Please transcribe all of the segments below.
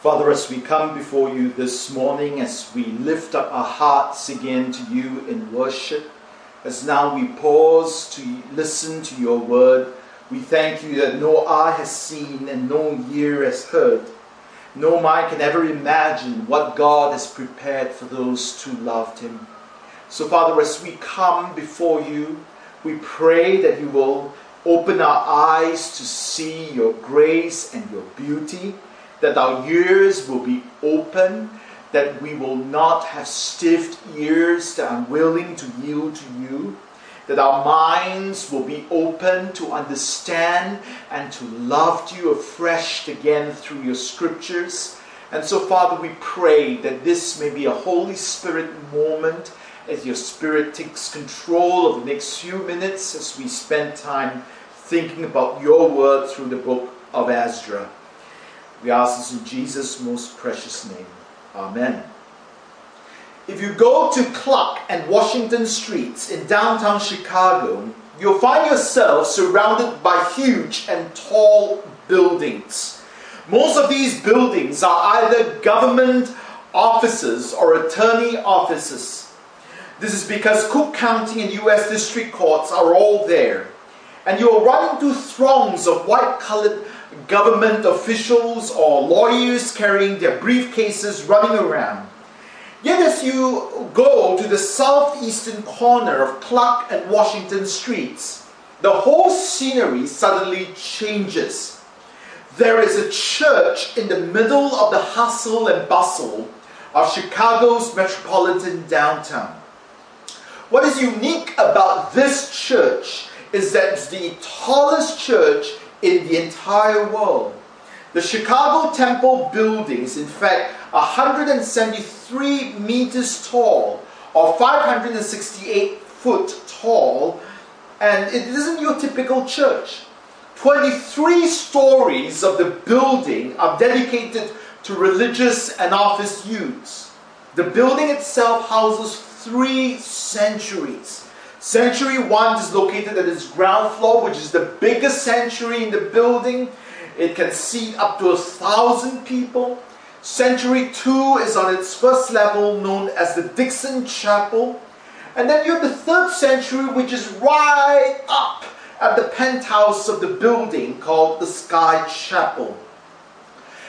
Father, as we come before you this morning, as we lift up our hearts again to you in worship, as now we pause to listen to your word, we thank you that no eye has seen and no ear has heard. No mind can ever imagine what God has prepared for those who loved him. So, Father, as we come before you, we pray that you will open our eyes to see your grace and your beauty, that our ears will be open, that we will not have stiff ears that are willing to yield to you, that our minds will be open to understand and to love you afresh again through your scriptures. And so, Father, we pray that this may be a Holy Spirit moment as your Spirit takes control of the next few minutes as we spend time thinking about your word through the book of Ezra. We ask this in Jesus' most precious name. Amen. If you go to Clark and Washington streets in downtown Chicago, you'll find yourself surrounded by huge and tall buildings. Most of these buildings are either government offices or attorney offices. This is because Cook County and U.S. District Courts are all there. And you're running through throngs of white colored government officials or lawyers carrying their briefcases running around. Yet, as you go to the southeastern corner of Clark and Washington streets, the whole scenery suddenly changes. There is a church in the middle of the hustle and bustle of Chicago's metropolitan downtown. What is unique about this church is that it's the tallest church in the entire world. The Chicago Temple buildings, in fact, 173 meters tall or 568 foot tall, and it isn't your typical church. 23 stories of the building are dedicated to religious and office use. The building itself houses three sanctuaries. Sanctuary 1 is located at its ground floor, which is the biggest sanctuary in the building. It can seat up to a thousand people. Sanctuary 2 is on its first level, known as the Dixon Chapel. And then you have the third sanctuary, which is right up at the penthouse of the building called the Sky Chapel.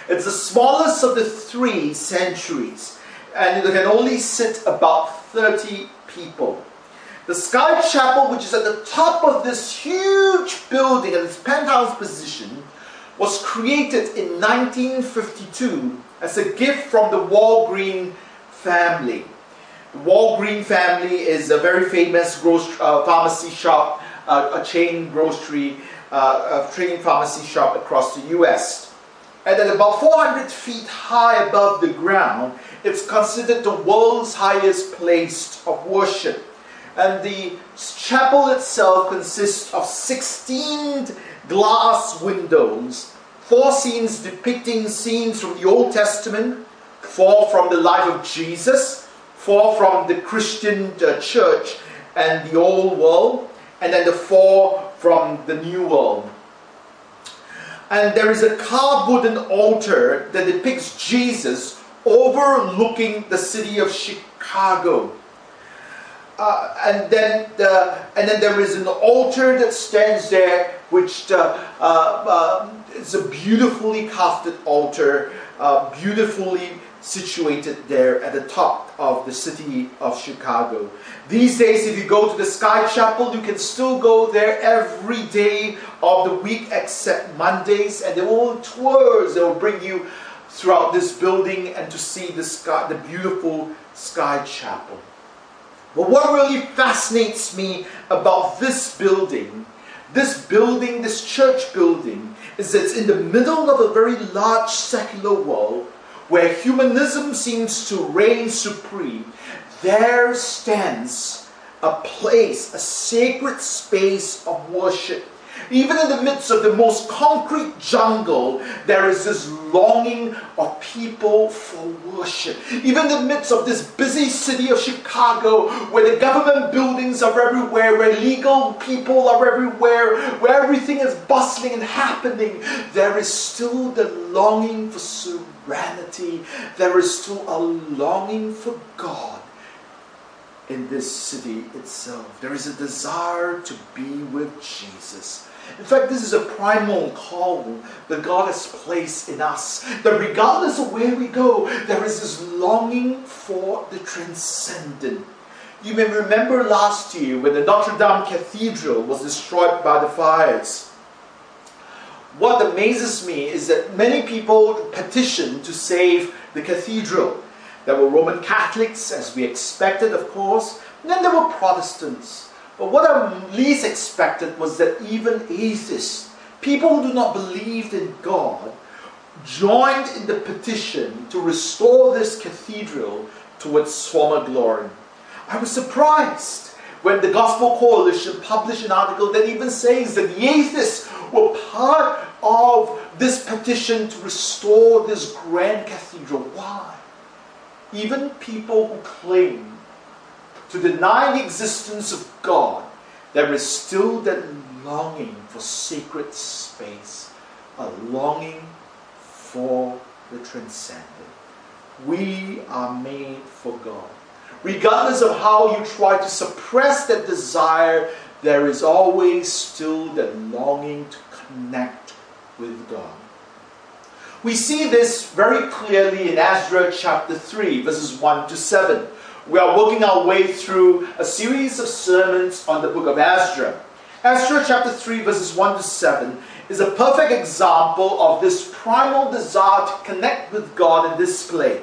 It's the smallest of the three sanctuaries, and it can only sit about 30 people. The Sky Chapel, which is at the top of this huge building at its penthouse position, was created in 1952 as a gift from the Walgreen family. The Walgreen family is a very famous grocery, uh, pharmacy shop, uh, a chain grocery, uh, a chain pharmacy shop across the U.S. And at about 400 feet high above the ground, it's considered the world's highest place of worship. And the chapel itself consists of 16 glass windows, four scenes depicting scenes from the Old Testament, four from the life of Jesus, four from the Christian uh, church and the old world, and then the four from the new world. And there is a carved wooden altar that depicts Jesus overlooking the city of Chicago. Uh, and then the, and then there is an altar that stands there, which uh, uh, is a beautifully crafted altar, uh, beautifully situated there at the top of the city of Chicago. These days, if you go to the Sky Chapel, you can still go there every day of the week except Mondays, and there will tours that will bring you throughout this building and to see the sky, the beautiful sky chapel. But what really fascinates me about this building, this building, this church building, is that it's in the middle of a very large secular world where humanism seems to reign supreme. There stands a place, a sacred space of worship Even in the midst of the most concrete jungle, there is this longing of people for worship. Even in the midst of this busy city of Chicago, where the government buildings are everywhere, where legal people are everywhere, where everything is bustling and happening, there is still the longing for serenity. There is still a longing for God in this city itself. There is a desire to be with Jesus. In fact, this is a primal call that God has placed in us. That regardless of where we go, there is this longing for the transcendent. You may remember last year when the Notre Dame Cathedral was destroyed by the fires. What amazes me is that many people petitioned to save the cathedral. There were Roman Catholics, as we expected, of course, and then there were Protestants. But what I least expected was that even atheists, people who do not believe in God, joined in the petition to restore this cathedral to its former glory. I was surprised when the Gospel Coalition published an article that even says that the atheists were part of this petition to restore this grand cathedral. Why? even people who claim to deny the existence of God, there is still that longing for sacred space, a longing for the transcendent. We are made for God. Regardless of how you try to suppress that desire, there is always still that longing to connect with God. We see this very clearly in Ezra chapter 3, verses 1 to 7. We are working our way through a series of sermons on the book of Ezra. Ezra chapter 3, verses 1 to 7 is a perfect example of this primal desire to connect with God and display.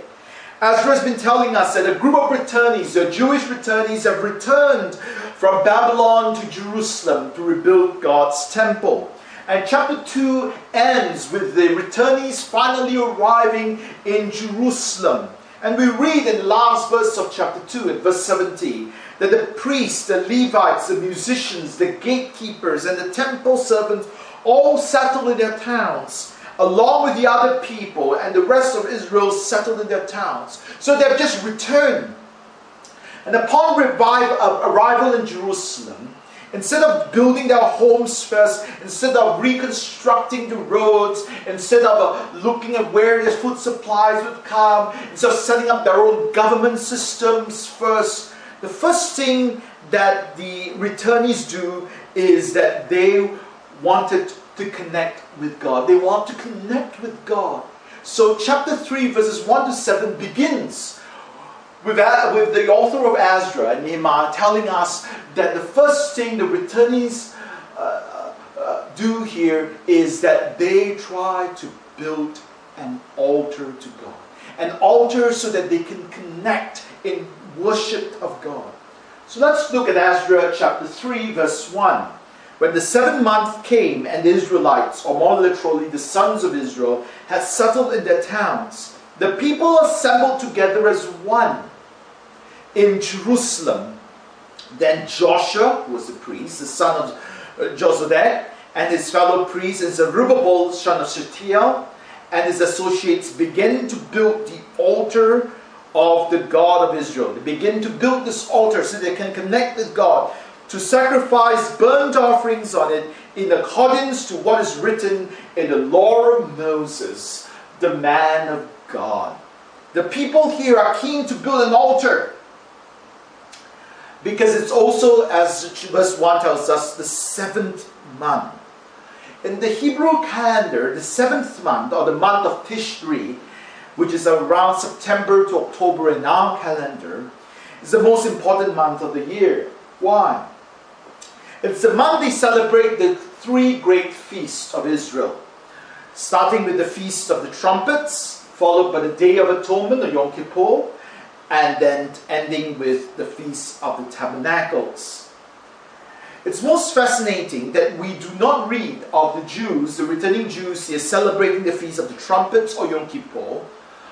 Ezra has been telling us that a group of returnees, the Jewish returnees, have returned from Babylon to Jerusalem to rebuild God's temple. And chapter 2 ends with the returnees finally arriving in Jerusalem. And we read in the last verse of chapter 2, in verse 17, that the priests, the Levites, the musicians, the gatekeepers, and the temple servants all settled in their towns, along with the other people, and the rest of Israel settled in their towns. So they've just returned. And upon revival, uh, arrival in Jerusalem, Instead of building their homes first, instead of reconstructing the roads, instead of uh, looking at where their food supplies would come, instead of setting up their own government systems first, the first thing that the returnees do is that they wanted to connect with God. They want to connect with God. So, chapter 3, verses 1 to 7 begins with, with the author of Ezra, and Nehemiah, telling us that the first thing the returnees uh, uh, uh, do here is that they try to build an altar to God. An altar so that they can connect in worship of God. So let's look at Ezra chapter 3, verse 1. When the seventh month came and the Israelites, or more literally the sons of Israel, had settled in their towns, the people assembled together as one in Jerusalem. Then Joshua, who was the priest, the son of uh, Josedek, and his fellow priests, and Zerubbabel, son of Shealtiel, and his associates begin to build the altar of the God of Israel. They begin to build this altar so they can connect with God, to sacrifice burnt offerings on it in accordance to what is written in the law of Moses, the man of God. The people here are keen to build an altar because it's also, as verse 1 tells us, the seventh month. In the Hebrew calendar, the seventh month, or the month of Tishri, which is around September to October in our calendar, is the most important month of the year. Why? It's the month they celebrate the three great feasts of Israel, starting with the Feast of the Trumpets, followed by the Day of Atonement, or Yom Kippur, and then ending with the Feast of the Tabernacles. It's most fascinating that we do not read of the Jews, the returning Jews here, celebrating the Feast of the Trumpets or Yom Kippur,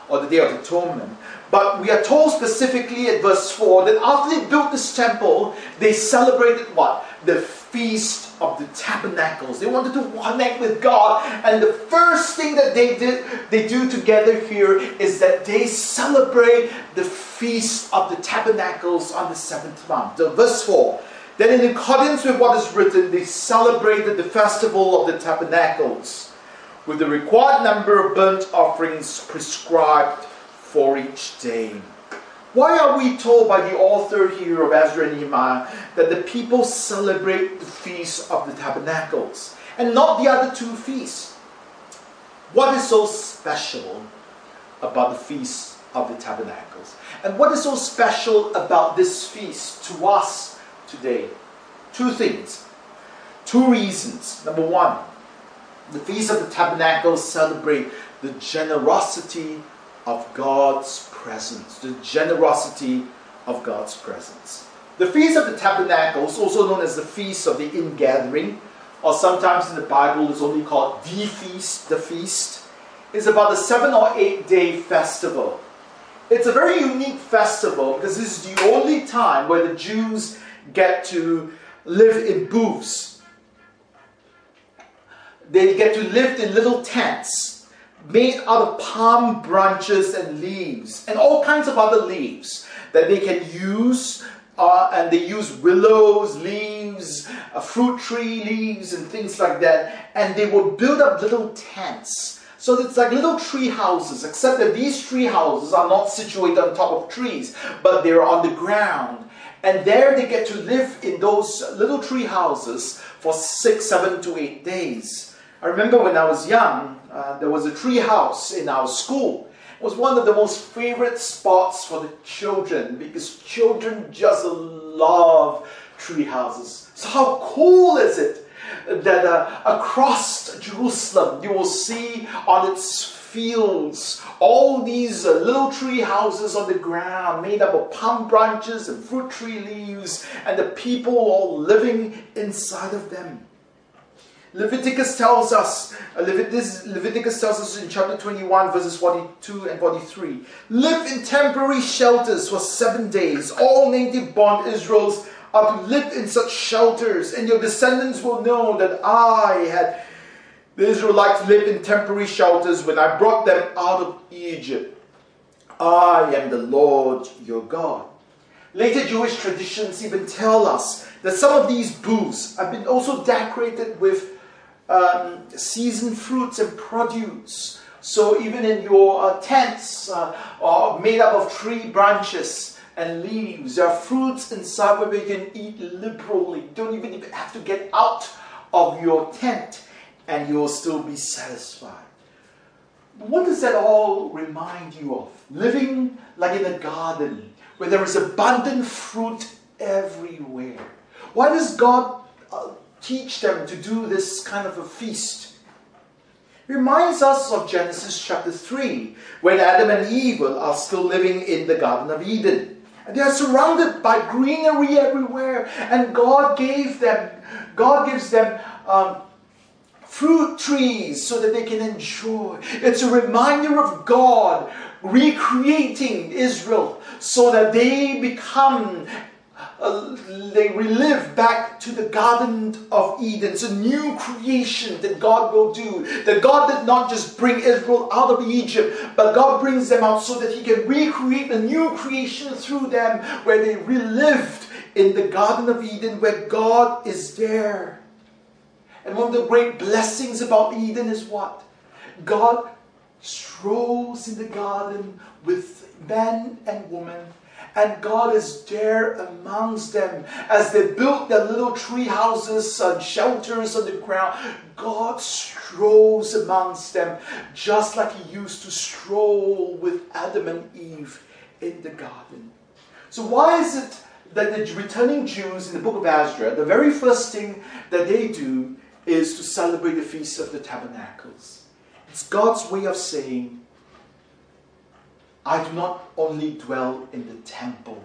or the Day of Atonement. But we are told specifically at verse 4 that after they built this temple, they celebrated what? The Feast of the Tabernacles. They wanted to connect with God. And the first thing that they did, they do together here is that they celebrate the Feast of the Tabernacles on the seventh month. So verse 4. Then in accordance with what is written, they celebrated the festival of the tabernacles with the required number of burnt offerings prescribed for each day. Why are we told by the author here of Ezra and Nehemiah that the people celebrate the feast of the tabernacles and not the other two feasts? What is so special about the feast of the tabernacles? And what is so special about this feast to us today? Two things, two reasons. Number one, the feast of the tabernacles celebrate the generosity of God's presence, the generosity of God's presence. The Feast of the Tabernacles, also known as the Feast of the Ingathering, or sometimes in the Bible it's only called the Feast, the Feast, is about a seven or eight day festival. It's a very unique festival because this is the only time where the Jews get to live in booths. They get to live in little tents made out of palm branches and leaves, and all kinds of other leaves that they can use. Uh, and they use willows, leaves, uh, fruit tree leaves, and things like that. And they will build up little tents. So it's like little tree houses, except that these tree houses are not situated on top of trees, but they're on the ground. And there they get to live in those little tree houses for six, seven to eight days. I remember when I was young, uh, there was a tree house in our school. It was one of the most favorite spots for the children because children just love tree houses. So how cool is it that uh, across Jerusalem you will see on its fields all these uh, little tree houses on the ground made up of palm branches and fruit tree leaves and the people all living inside of them. Leviticus tells us, uh, Leviticus, Leviticus tells us in chapter 21, verses 42 and 43 live in temporary shelters for seven days. All native born Israels are to live in such shelters, and your descendants will know that I had the Israelites live in temporary shelters when I brought them out of Egypt. I am the Lord your God. Later Jewish traditions even tell us that some of these booths have been also decorated with um, seasoned fruits and produce. So even in your uh, tents uh, are made up of tree branches and leaves, there are fruits inside where you can eat liberally. Don't even have to get out of your tent and you'll still be satisfied. What does that all remind you of? Living like in a garden where there is abundant fruit everywhere. Why does God teach them to do this kind of a feast. Reminds us of Genesis chapter 3, when Adam and Eve are still living in the Garden of Eden. And they are surrounded by greenery everywhere, and God gave them, God gives them um, fruit trees so that they can enjoy. It's a reminder of God recreating Israel so that they become uh, they relive back to the Garden of Eden. It's a new creation that God will do. That God did not just bring Israel out of Egypt, but God brings them out so that He can recreate a new creation through them where they relived in the Garden of Eden where God is there. And one of the great blessings about Eden is what? God strolls in the garden with man and woman and God is there amongst them as they built their little tree houses and shelters on the ground. God strolls amongst them just like He used to stroll with Adam and Eve in the garden. So, why is it that the returning Jews in the book of Ezra, the very first thing that they do is to celebrate the Feast of the Tabernacles? It's God's way of saying, I do not only dwell in the temple,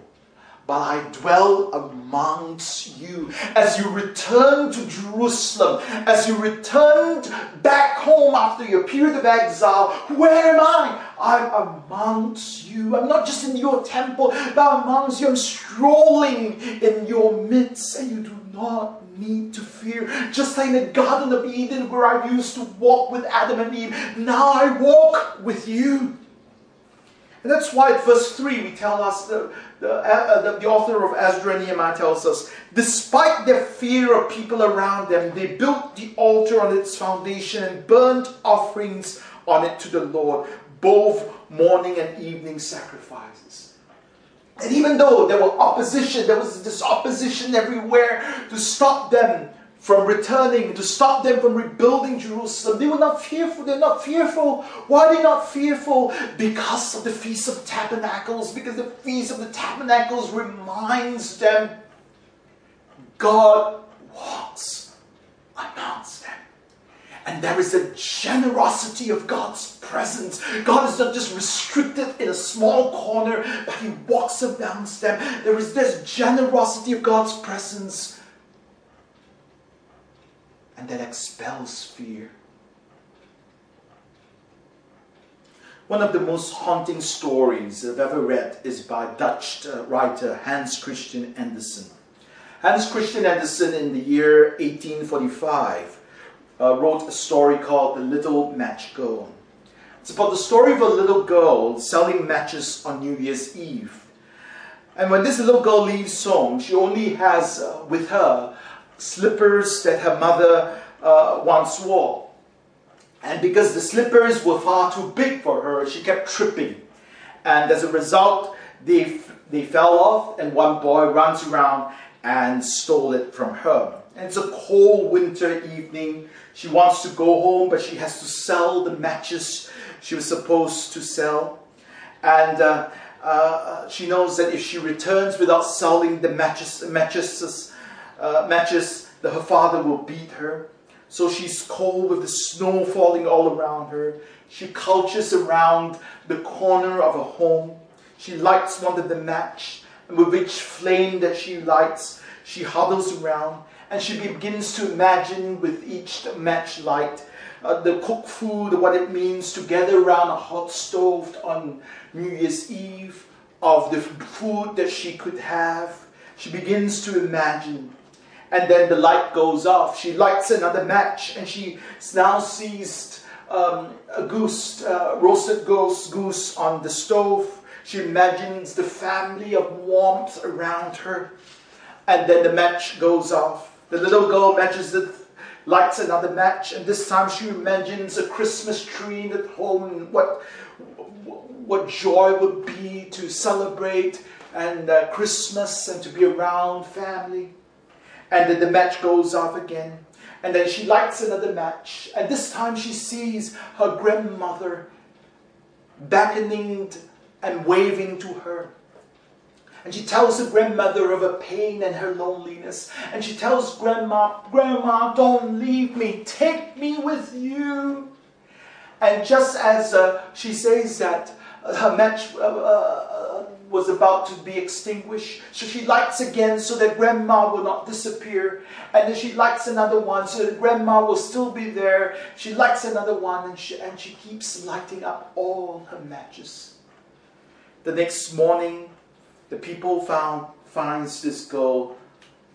but I dwell amongst you. As you return to Jerusalem, as you returned back home after your period of exile, where am I? I'm amongst you. I'm not just in your temple, but amongst you. I'm strolling in your midst, and you do not need to fear. Just like in the Garden of Eden, where I used to walk with Adam and Eve, now I walk with you. And that's why at verse 3 we tell us, the, the, uh, the, the, author of Ezra and Nehemiah tells us, despite their fear of people around them, they built the altar on its foundation and burnt offerings on it to the Lord, both morning and evening sacrifices. And even though there were opposition, there was this opposition everywhere to stop them from returning, to stop them from rebuilding Jerusalem. They were not fearful. They're not fearful. Why are they not fearful? Because of the Feast of Tabernacles. Because the Feast of the Tabernacles reminds them God walks amongst them. And there is a generosity of God's presence. God is not just restricted in a small corner, but He walks amongst them. There is this generosity of God's presence and that expels fear. One of the most haunting stories I've ever read is by Dutch uh, writer Hans Christian Andersen. Hans Christian Andersen, in the year 1845, uh, wrote a story called The Little Match Girl. It's about the story of a little girl selling matches on New Year's Eve. And when this little girl leaves home, she only has uh, with her slippers that her mother uh, once wore. And because the slippers were far too big for her, she kept tripping. And as a result, they, they fell off, and one boy runs around and stole it from her. And it's a cold winter evening. She wants to go home, but she has to sell the matches she was supposed to sell. And uh, uh, she knows that if she returns without selling the matches, matches uh, matches, that her father will beat her. So she's cold with the snow falling all around her. She couches around the corner of her home. She lights one of the match, and with each flame that she lights, she huddles around, and she begins to imagine with each match light uh, the cooked food, what it means to gather around a hot stove on New Year's Eve, of the food that she could have. She begins to imagine and then the light goes off. She lights another match, and she now sees um, a goose, uh, roasted goose, goose on the stove. She imagines the family of warmth around her, and then the match goes off. The little girl matches the lights another match, and this time she imagines a Christmas tree at home. What what joy would be to celebrate and uh, Christmas and to be around family. And then the match goes off again. And then she lights another match. And this time she sees her grandmother beckoning and waving to her. And she tells her grandmother of her pain and her loneliness. And she tells grandma, Grandma, don't leave me. Take me with you. And just as uh, she says that, uh, her match uh, uh, was about to be extinguished. So she lights again so that grandma will not disappear. And then she lights another one so that grandma will still be there. She lights another one and she, and she keeps lighting up all her matches. The next morning, the people found finds this girl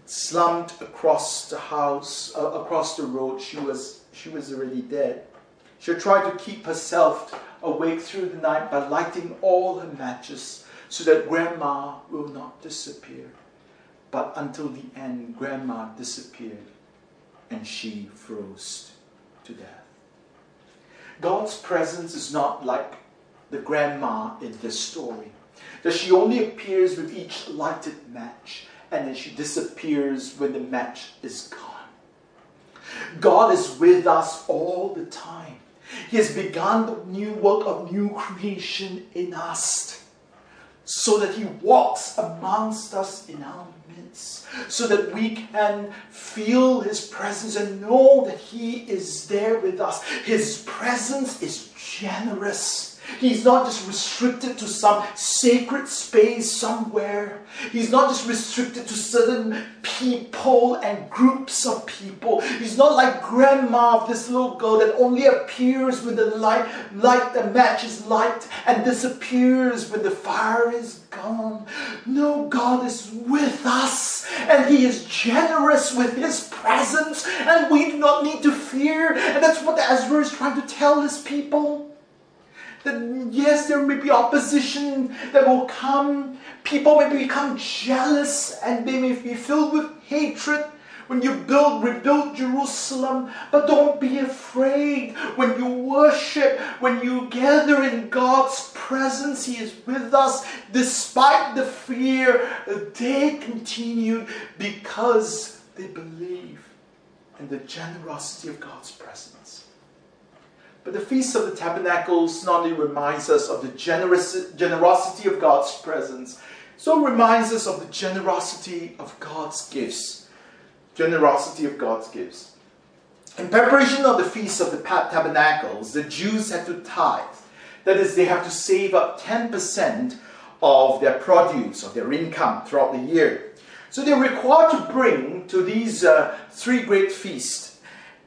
slumped across the house, uh, across the road. She was, she was already dead. She tried to keep herself awake through the night by lighting all her matches so that grandma will not disappear. But until the end, grandma disappeared and she froze to death. God's presence is not like the grandma in this story, that she only appears with each lighted match and then she disappears when the match is gone. God is with us all the time. He has begun the new work of new creation in us so that He walks amongst us in our midst, so that we can feel His presence and know that He is there with us. His presence is generous. He's not just restricted to some sacred space somewhere. He's not just restricted to certain people and groups of people. He's not like grandma of this little girl that only appears when the light, light the match is light and disappears when the fire is gone. No, God is with us and He is generous with His presence and we do not need to fear. And that's what Ezra is trying to tell his people that yes, there may be opposition that will come. People may become jealous and they may be filled with hatred when you build, rebuild Jerusalem. But don't be afraid. When you worship, when you gather in God's presence, He is with us. Despite the fear, they continued because they believe in the generosity of God's presence. But the Feast of the Tabernacles not only reminds us of the generous, generosity of God's presence, so reminds us of the generosity of God's gifts. Generosity of God's gifts. In preparation of the Feast of the Tabernacles, the Jews had to tithe. That is, they have to save up 10% of their produce, of their income throughout the year. So they're required to bring to these uh, three great feasts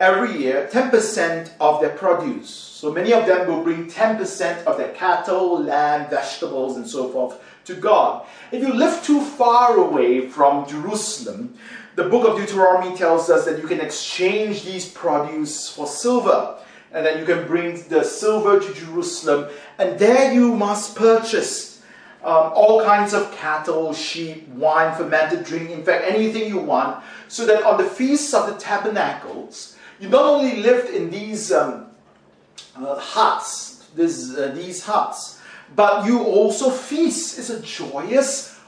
every year 10% of their produce. So many of them will bring 10% of their cattle, land, vegetables, and so forth to God. If you live too far away from Jerusalem, the book of Deuteronomy tells us that you can exchange these produce for silver. And then you can bring the silver to Jerusalem, and there you must purchase um, all kinds of cattle, sheep, wine, fermented drink, in fact, anything you want, so that on the feasts of the tabernacles, you not only lived in these um, uh, huts, this, uh, these huts, but you also feast. It's a joyous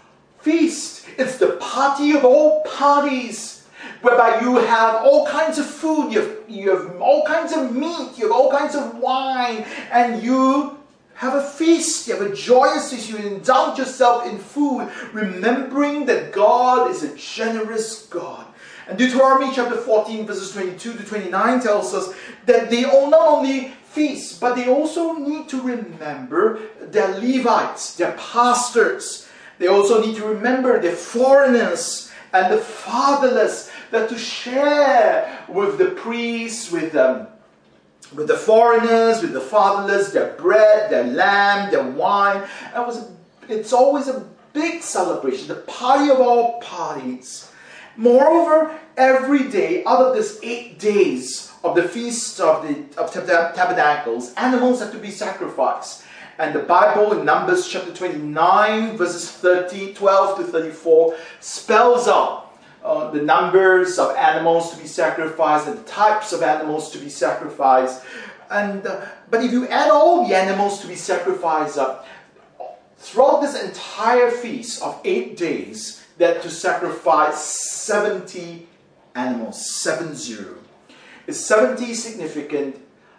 feast. It's the party of all parties, whereby you have all kinds of food, you have, you have all kinds of meat, you have all kinds of wine, and you have a feast, you have a joyous feast, you indulge yourself in food, remembering that God is a generous God. And Deuteronomy chapter 14, verses 22 to 29 tells us that they all not only feast, but they also need to remember their Levites, their pastors. They also need to remember the foreigners and the fatherless, that to share with the priests, with them, with the foreigners, with the fatherless, their bread, their lamb, their wine. It was, it's always a big celebration, the party of all parties. Moreover, every day out of this eight days of the feast of the of tabernacles, animals have to be sacrificed. And the Bible in Numbers chapter 29, verses 30, 12 to 34, spells out uh, the numbers of animals to be sacrificed and the types of animals to be sacrificed. And uh, but if you add all the animals to be sacrificed up, throughout this entire feast of eight days, that to sacrifice 70 animals, 7 0. Is 70 significant?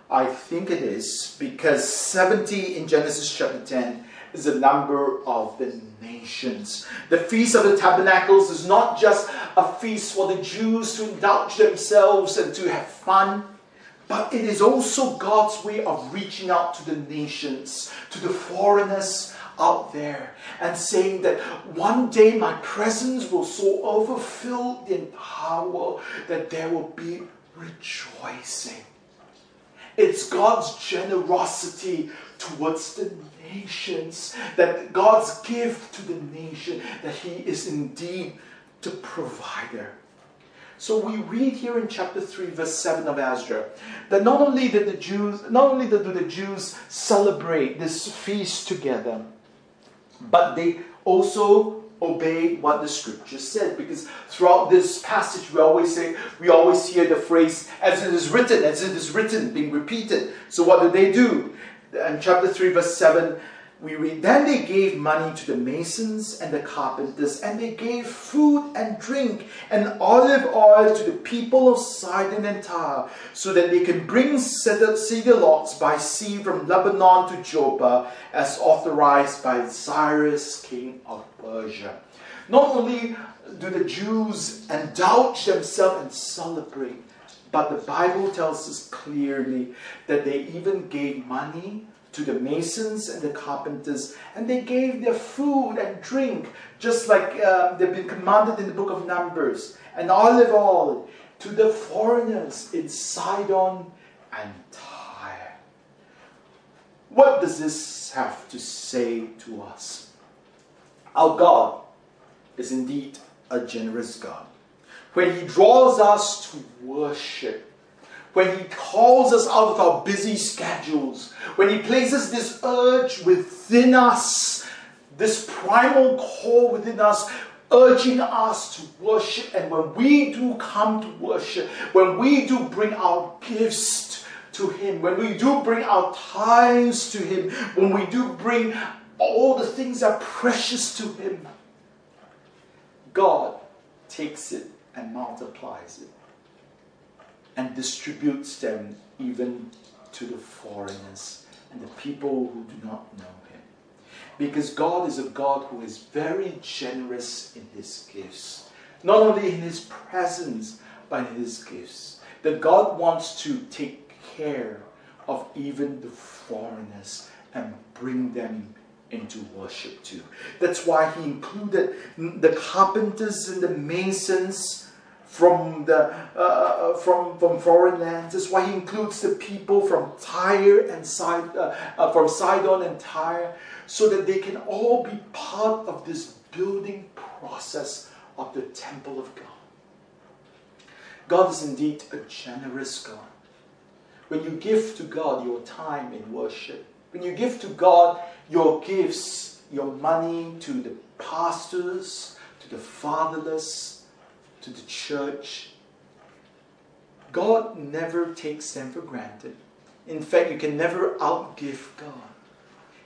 I think it is, because 70 in Genesis chapter 10 is the number of the nations. The Feast of the Tabernacles is not just a feast for the Jews to indulge themselves and to have fun, but it is also God's way of reaching out to the nations, to the foreigners, out there and saying that one day my presence will so overfill in power that there will be rejoicing. It's God's generosity towards the nations, that God's gift to the nation, that He is indeed the provider. So we read here in chapter 3, verse 7 of Ezra, that not only did the Jews, not only did the Jews celebrate this feast together, but they also obeyed what the scripture said. Because throughout this passage we always say we always hear the phrase as it is written as it is written being repeated. So what do they do? In chapter 3 verse 7 we read, Then they gave money to the masons and the carpenters, and they gave food and drink and olive oil to the people of Sidon and Tyre, so that they can bring cedar logs by sea from Lebanon to Joppa, as authorized by Cyrus, king of Persia. Not only do the Jews indulge themselves and celebrate, but the Bible tells us clearly that they even gave money to the masons and the carpenters, and they gave their food and drink, just like uh, they've been commanded in the book of Numbers, and olive oil to the foreigners in Sidon and Tyre. What does this have to say to us? Our God is indeed a generous God. When He draws us to worship, when He calls us out of our busy schedules, when He places this urge within us, this primal call within us, urging us to worship. And when we do come to worship, when we do bring our gifts to Him, when we do bring our tithes to Him, when we do bring all the things that are precious to Him, God takes it and multiplies it and distributes them even to the foreigners and the people who do not know Him. Because God is a God who is very generous in His gifts, not only in His presence, but in His gifts. That God wants to take care of even the foreigners and bring them into worship too. That's why he included the carpenters and the masons from the uh, from from foreign lands. That's why he includes the people from Tyre and uh, uh, from Sidon and Tyre, so that they can all be part of this building process of the temple of God. God is indeed a generous God. When you give to God your time in worship, when you give to God your gifts, your money to the pastors, to the fatherless, to the church, God never takes them for granted. In fact, you can never outgive God.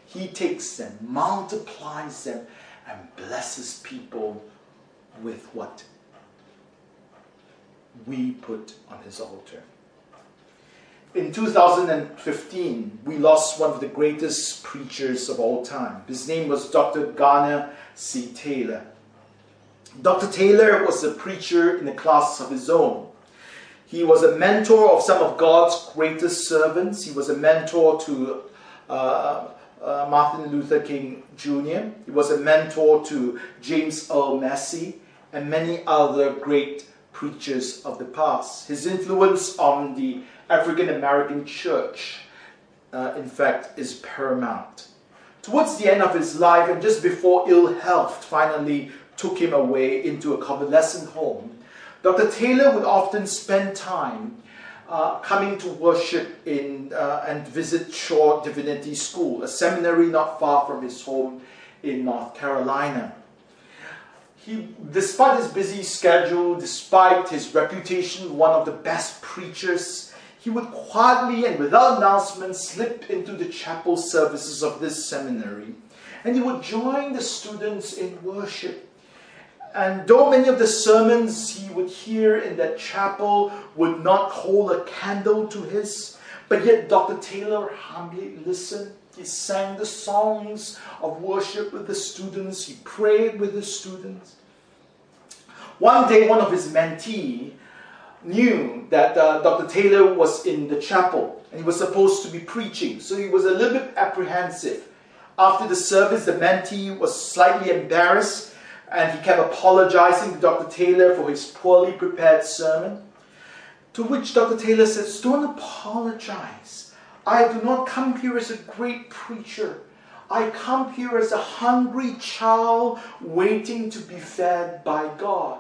He takes them, multiplies them, and blesses people with what we put on His altar in 2015, we lost one of the greatest preachers of all time. His name was Dr. Gardner C. Taylor. Dr. Taylor was a preacher in a class of his own. He was a mentor of some of God's greatest servants. He was a mentor to uh, uh, Martin Luther King Jr., he was a mentor to James Earl Massey, and many other great preachers of the past. His influence on the African American church, uh, in fact, is paramount. Towards the end of his life, and just before ill health finally took him away into a convalescent home, Dr. Taylor would often spend time uh, coming to worship in uh, and visit Shaw Divinity School, a seminary not far from his home in North Carolina. He, despite his busy schedule, despite his reputation, one of the best preachers he would quietly and without announcement slip into the chapel services of this seminary and he would join the students in worship. And though many of the sermons he would hear in that chapel would not hold a candle to his, but yet Dr. Taylor humbly listened. He sang the songs of worship with the students, he prayed with the students. One day, one of his mentees knew that uh, Dr. Taylor was in the chapel and he was supposed to be preaching, so he was a little bit apprehensive. After the service, the mentee was slightly embarrassed and he kept apologizing to Dr. Taylor for his poorly prepared sermon. To which Dr. Taylor says, Don't apologize. I do not come here as a great preacher. I come here as a hungry child waiting to be fed by God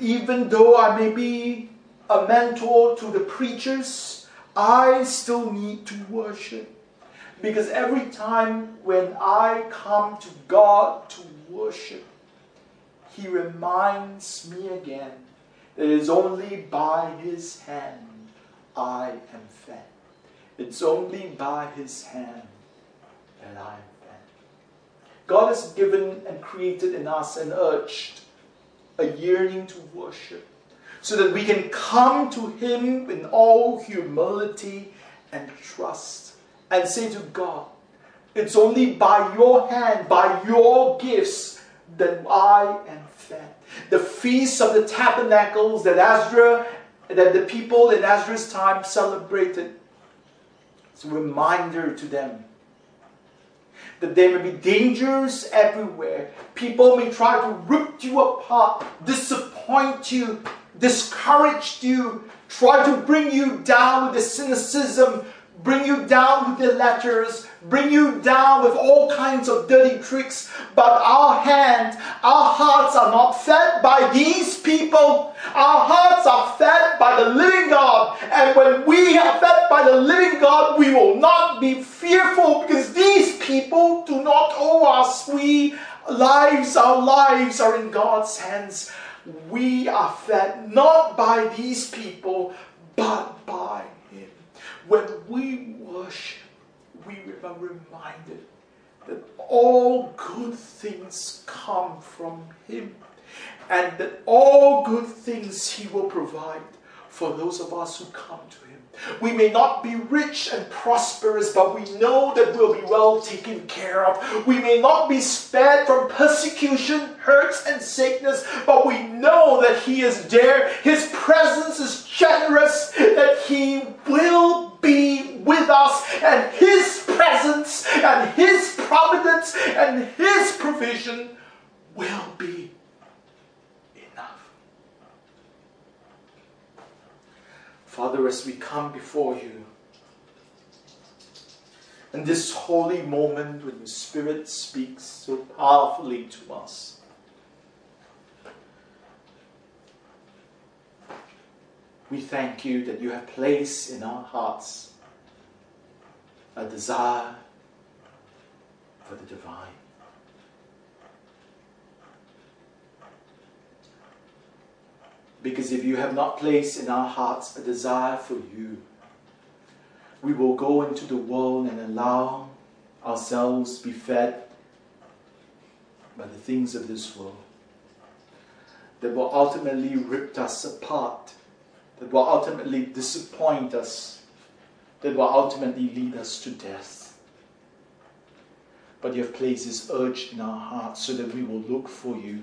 even though I may be a mentor to the preachers, I still need to worship. Because every time when I come to God to worship, He reminds me again that it is only by His hand I am fed. It's only by His hand that I am fed. God has given and created in us and urged a yearning to worship, so that we can come to Him in all humility and trust and say to God, It's only by your hand, by your gifts, that I am fed. The feast of the tabernacles that Ezra, that the people in Ezra's time celebrated, It's a reminder to them that there may be dangers everywhere. People may try to rip you apart, disappoint you, discourage you, try to bring you down with the cynicism, bring you down with the letters, bring you down with all kinds of dirty tricks. But our hands, our hearts are not fed by these people. Our hearts are fed by the living God. And when we are fed by the living God, we will not be fearful because these people do not owe us. We lives, our lives are in God's hands. We are fed not by these people, but by Him. When we worship, we are reminded that all good things come from Him and that all good things He will provide for those of us who come to Him. We may not be rich and prosperous, but we know that we'll be well taken care of. We may not be spared from persecution, hurts, and sickness, but we know that He is there. His presence is generous, that He will be with us, and His presence and His providence and His provision will be enough. Father, as we come before you, in this holy moment when the Spirit speaks so powerfully to us, we thank you that you have placed in our hearts a desire for the divine. Because if you have not placed in our hearts a desire for you, we will go into the world and allow ourselves be fed by the things of this world that will ultimately rip us apart, that will ultimately disappoint us, that will ultimately lead us to death. But you have placed this urge in our hearts so that we will look for you,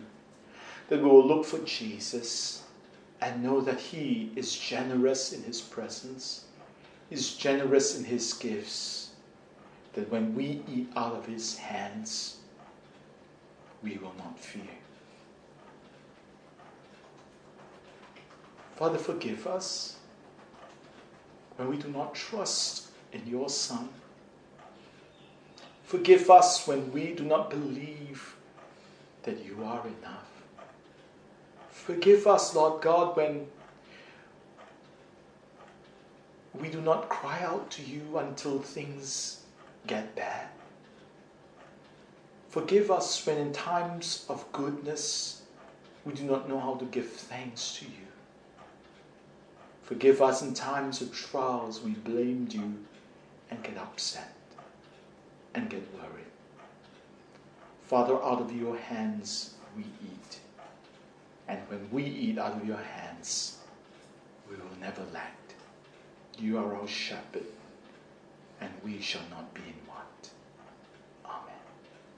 that we will look for Jesus and know that He is generous in His presence, is generous in His gifts, that when we eat out of His hands, we will not fear. Father, forgive us when we do not trust in your Son. Forgive us when we do not believe that you are enough. Forgive us, Lord God, when we do not cry out to you until things get bad. Forgive us when in times of goodness we do not know how to give thanks to you. Forgive us in times of trials we blamed you and get upset and get worried. Father, out of your hands we eat. And when we eat out of your hands, we will never lack. You are our shepherd, and we shall not be in.